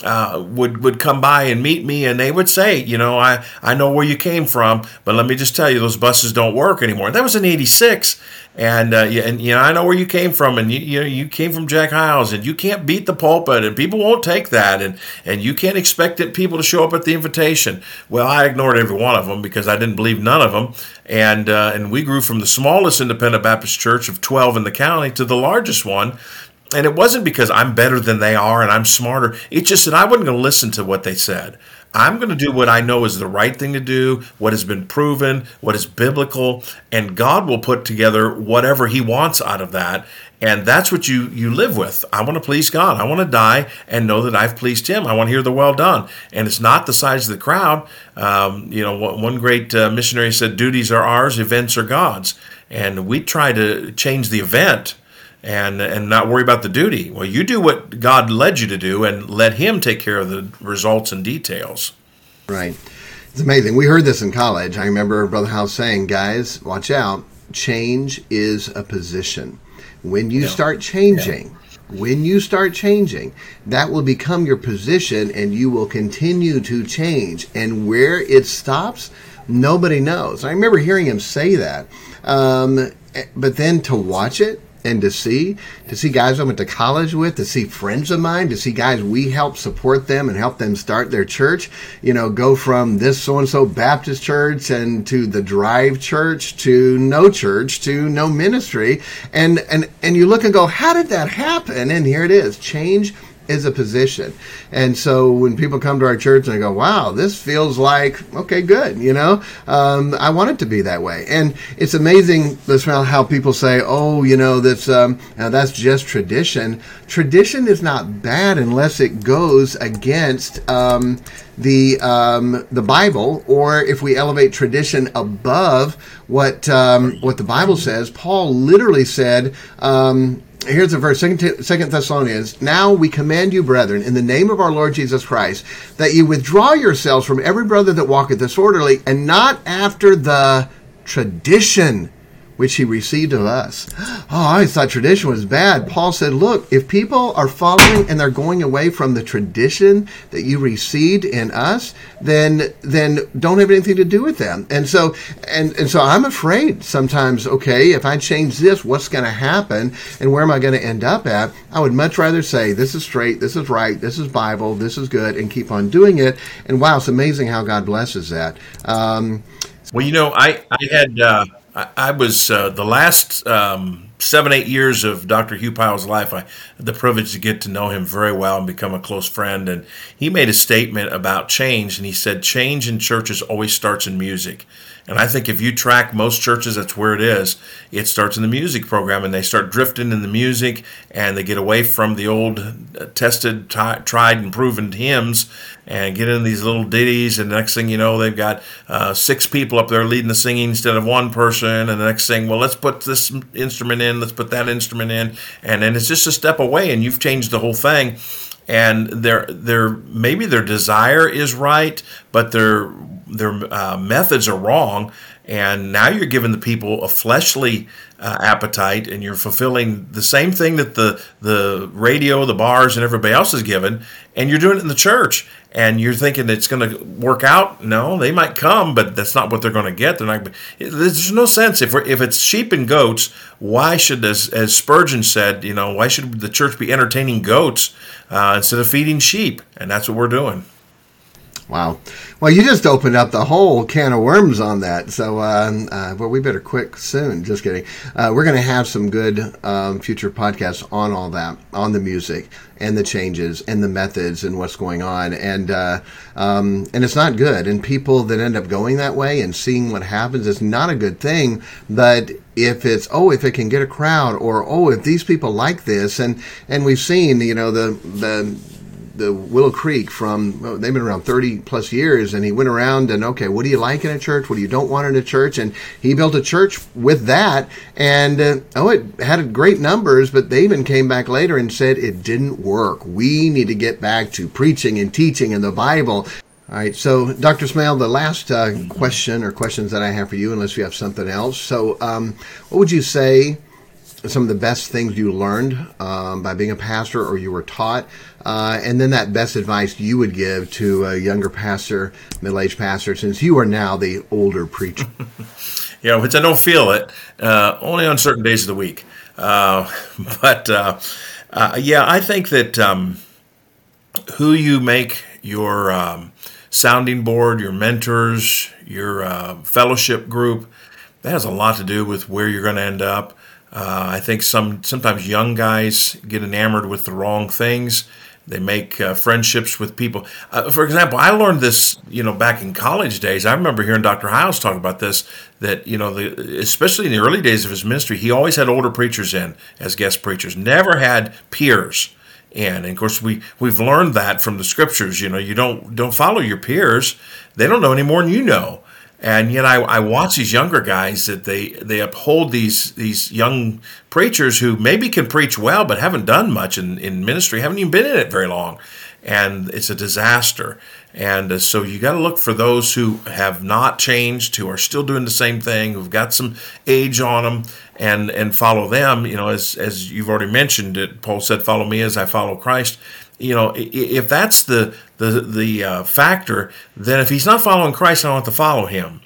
uh, would would come by and meet me, and they would say, you know, I I know where you came from, but let me just tell you, those buses don't work anymore. That was in '86, and uh, yeah, and you know, I know where you came from, and you you know, you came from Jack Hyles, and you can't beat the pulpit, and people won't take that, and and you can't expect it, people to show up at the invitation. Well, I ignored every one of them because I didn't believe none of them, and uh, and we grew from the smallest independent Baptist church of 12 in the county to the largest one and it wasn't because I'm better than they are and I'm smarter. It's just that I wasn't going to listen to what they said. I'm going to do what I know is the right thing to do, what has been proven, what is biblical, and God will put together whatever He wants out of that. And that's what you, you live with. I want to please God. I want to die and know that I've pleased Him. I want to hear the well done. And it's not the size of the crowd. Um, you know, one great uh, missionary said, duties are ours, events are God's. And we try to change the event and and not worry about the duty. Well, you do what God led you to do, and let Him take care of the results and details. Right. It's amazing. We heard this in college. I remember Brother House saying, guys, watch out. Change is a position. When you yeah. start changing, yeah. when you start changing, that will become your position and you will continue to change. And where it stops, nobody knows. I remember hearing him say that. Um, but then to watch it, and to see to see guys I went to college with, to see friends of mine, to see guys we help support them and help them start their church. You know, go from this so and so Baptist church and to the Drive Church to no church to no ministry, and and and you look and go, how did that happen? And here it is, change is a position. And so when people come to our church and they go, wow, this feels like, okay, good, you know, um, I want it to be that way. And it's amazing, Smale, how people say, oh, you know, that's, um, that's just tradition. Tradition is not bad unless it goes against, um, the um, the Bible, or if we elevate tradition above what um, what the Bible says, Paul literally said, um, here's the verse second, second thessalonians now we command you brethren in the name of our lord jesus christ that you withdraw yourselves from every brother that walketh disorderly and not after the tradition which he received of us. Oh, I thought tradition was bad. Paul said, look, if people are following and they're going away from the tradition that you received in us, then then don't have anything to do with them. And so and and so I'm afraid sometimes, okay, if I change this, what's going to happen and where am I going to end up at? I would much rather say this is straight, this is right, this is Bible, this is good and keep on doing it. And wow, it's amazing how God blesses that. Um, well, you know, I I had uh I, was uh, the last um, seven, eight years of Dr. Hugh Pyle's life. I had the privilege to get to know him very well and become a close friend. And he made a statement about change, and he said, Change in churches always starts in music. And I think if you track most churches, that's where it is. It starts in the music program, and they start drifting in the music, and they get away from the old uh, tested, t- tried, and proven hymns, and get in these little ditties. And the next thing you know, they've got uh, six people up there leading the singing instead of one person. And the next thing, well, let's put this instrument in, let's put that instrument in, and then it's just a step away, and you've changed the whole thing and their their maybe their desire is right, but their their uh, methods are wrong, and now you're giving the people a fleshly uh, appetite, and you're fulfilling the same thing that the the radio, the bars, and everybody else is given, and you're doing it in the church, and you're thinking it's going to work out. No, they might come, but that's not what they're going to get. They're not. There's no sense if if it's sheep and goats. Why should, as as Spurgeon said, you know, why should the church be entertaining goats uh, instead of feeding sheep? And that's what we're doing. Wow. Well, you just opened up the whole can of worms on that. So, uh, uh, well, we better quit soon. Just kidding. Uh, we're going to have some good um, future podcasts on all that, on the music and the changes and the methods and what's going on. And uh, um, and it's not good. And people that end up going that way and seeing what happens is not a good thing. But if it's oh, if it can get a crowd, or oh, if these people like this, and and we've seen you know the the the Willow Creek from they've been around 30 plus years and he went around and okay what do you like in a church what do you don't want in a church and he built a church with that and uh, oh it had great numbers but they even came back later and said it didn't work we need to get back to preaching and teaching in the Bible all right, so Dr. Smale, the last uh, question or questions that I have for you, unless you have something else. So, um, what would you say some of the best things you learned um, by being a pastor or you were taught, uh, and then that best advice you would give to a younger pastor, middle aged pastor, since you are now the older preacher. yeah, which I don't feel it, uh, only on certain days of the week. Uh, but uh, uh, yeah, I think that um, who you make your um, sounding board, your mentors, your uh, fellowship group, that has a lot to do with where you're going to end up. I think some sometimes young guys get enamored with the wrong things. They make uh, friendships with people. Uh, for example, I learned this, you know, back in college days. I remember hearing Dr. Hyles talk about this. That you know, the, especially in the early days of his ministry, he always had older preachers in as guest preachers. Never had peers in. And of course, we we've learned that from the scriptures. You know, you don't don't follow your peers. They don't know any more than you know. And yet, I, I watch these younger guys that they they uphold these these young preachers who maybe can preach well, but haven't done much in, in ministry, haven't even been in it very long, and it's a disaster. And uh, so you got to look for those who have not changed, who are still doing the same thing, who've got some age on them, and and follow them. You know, as as you've already mentioned, it, Paul said, "Follow me as I follow Christ." You know, if that's the the the uh, factor, then if he's not following Christ, I don't have to follow him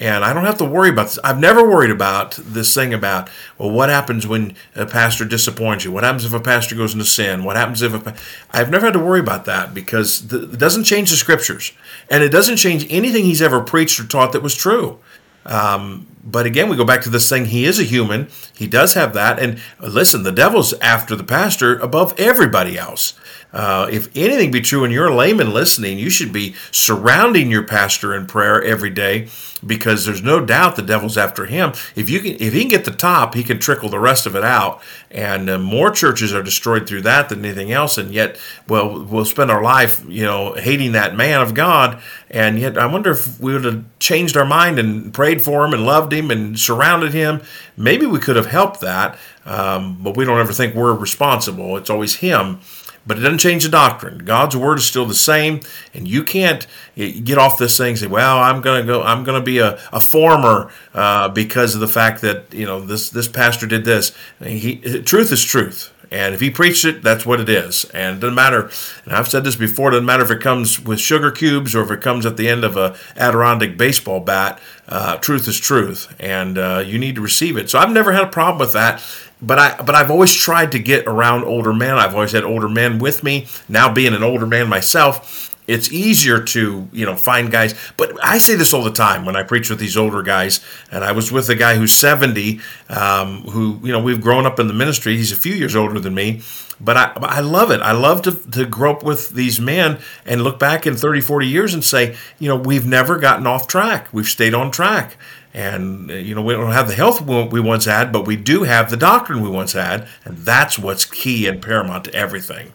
and I don't have to worry about this. I've never worried about this thing about well, what happens when a pastor disappoints you? What happens if a pastor goes into sin? What happens if a I've never had to worry about that because the, it doesn't change the scriptures, and it doesn't change anything he's ever preached or taught that was true. Um, but again, we go back to this thing. He is a human. He does have that. And listen, the devil's after the pastor above everybody else. Uh, if anything be true and you're a layman listening, you should be surrounding your pastor in prayer every day because there's no doubt the devil's after him. If you can, if he can get the top, he can trickle the rest of it out. And uh, more churches are destroyed through that than anything else. And yet, well, we'll spend our life, you know, hating that man of God. And yet, I wonder if we would have changed our mind and prayed for him and loved him and surrounded him. Maybe we could have helped that. Um, but we don't ever think we're responsible. It's always him but it doesn't change the doctrine. God's word is still the same, and you can't get off this thing and say, "Well, I'm going to go. I'm going to be a, a former uh, because of the fact that you know this this pastor did this." He, truth is truth, and if he preached it, that's what it is. And it doesn't matter. And I've said this before. It doesn't matter if it comes with sugar cubes or if it comes at the end of a Adirondack baseball bat. Uh, truth is truth, and uh, you need to receive it. So I've never had a problem with that but I but I've always tried to get around older men. I've always had older men with me. Now being an older man myself, it's easier to you know find guys. But I say this all the time when I preach with these older guys. And I was with a guy who's 70, um, who you know we've grown up in the ministry. He's a few years older than me, but I I love it. I love to to grow up with these men and look back in 30, 40 years and say, you know, we've never gotten off track. We've stayed on track. And, uh, you know, we don't have the health we once had, but we do have the doctrine we once had. And that's what's key and paramount to everything.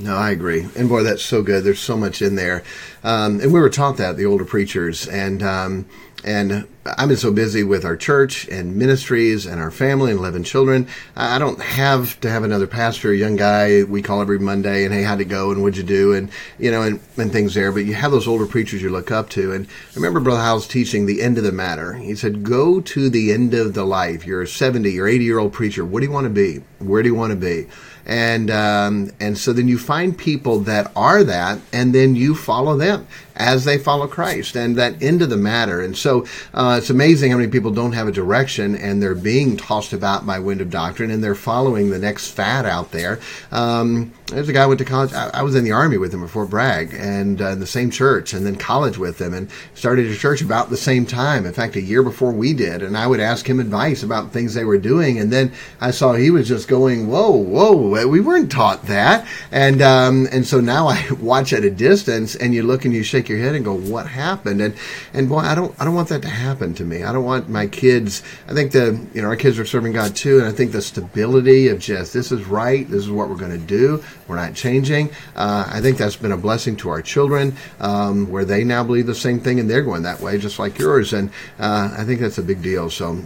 No, I agree. And boy, that's so good. There's so much in there. Um, and we were taught that, the older preachers. And, um, and I've been so busy with our church and ministries and our family and 11 children. I don't have to have another pastor, a young guy we call every Monday and, hey, how'd it go and what'd you do? And, you know, and, and things there. But you have those older preachers you look up to. And I remember Brother Howell's teaching the end of the matter. He said, go to the end of the life. You're a 70 or 80 year old preacher. What do you want to be? Where do you want to be? and um, and so then you find people that are that, and then you follow them as they follow Christ, and that end of the matter. And so uh, it's amazing how many people don't have a direction, and they're being tossed about by wind of doctrine, and they're following the next fad out there. Um, there's a guy I went to college. I, I was in the army with him before Bragg, and uh, the same church, and then college with him, and started a church about the same time. In fact, a year before we did, and I would ask him advice about things they were doing, and then I saw he was just going, "Whoa, whoa, we weren't taught that," and um, and so now I watch at a distance, and you look and you shake your head and go, "What happened?" And and boy, I don't I don't want that to happen to me. I don't want my kids. I think the you know our kids are serving God too, and I think the stability of just this is right, this is what we're going to do. We're not changing. Uh, I think that's been a blessing to our children, um, where they now believe the same thing and they're going that way, just like yours. And uh, I think that's a big deal. So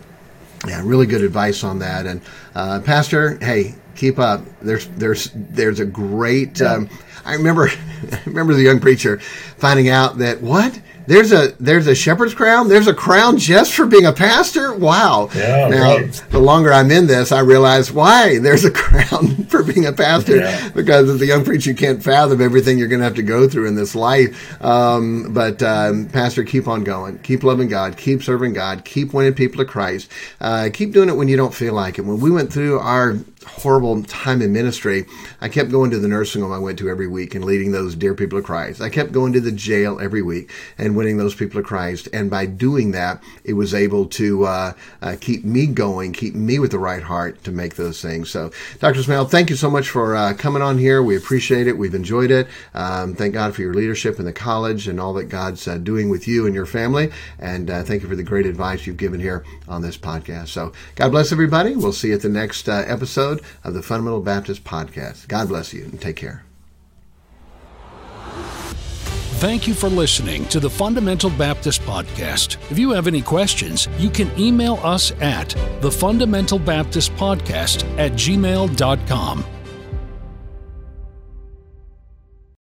yeah, really good advice on that. And uh, Pastor, hey, keep up. There's there's there's a great. Um, I remember I remember the young preacher finding out that what there's a there's a shepherd's crown. There's a crown just for being a pastor. Wow. Yeah, now, right. the longer I'm in this, I realize why there's a crown for being a pastor. Yeah. Because as a young preacher, you can't fathom everything you're going to have to go through in this life. Um, but um, pastor, keep on going. Keep loving God. Keep serving God. Keep winning people to Christ. Uh, keep doing it when you don't feel like it. When we went through our horrible time in ministry, I kept going to the nursing home I went to every week and leading those dear people to Christ. I kept going to the jail every week and winning those people to Christ. And by doing that, it was able to uh, uh, keep me going, keep me with the right heart to make those things. So, Dr. Smale, thank you so much for uh, coming on here. We appreciate it. We've enjoyed it. Um, thank God for your leadership in the college and all that God's uh, doing with you and your family. And uh, thank you for the great advice you've given here on this podcast. So, God bless everybody. We'll see you at the next uh, episode episode of the Fundamental Baptist Podcast. God bless you and take care. Thank you for listening to the Fundamental Baptist Podcast. If you have any questions, you can email us at the Fundamental Baptist Podcast at gmail.com.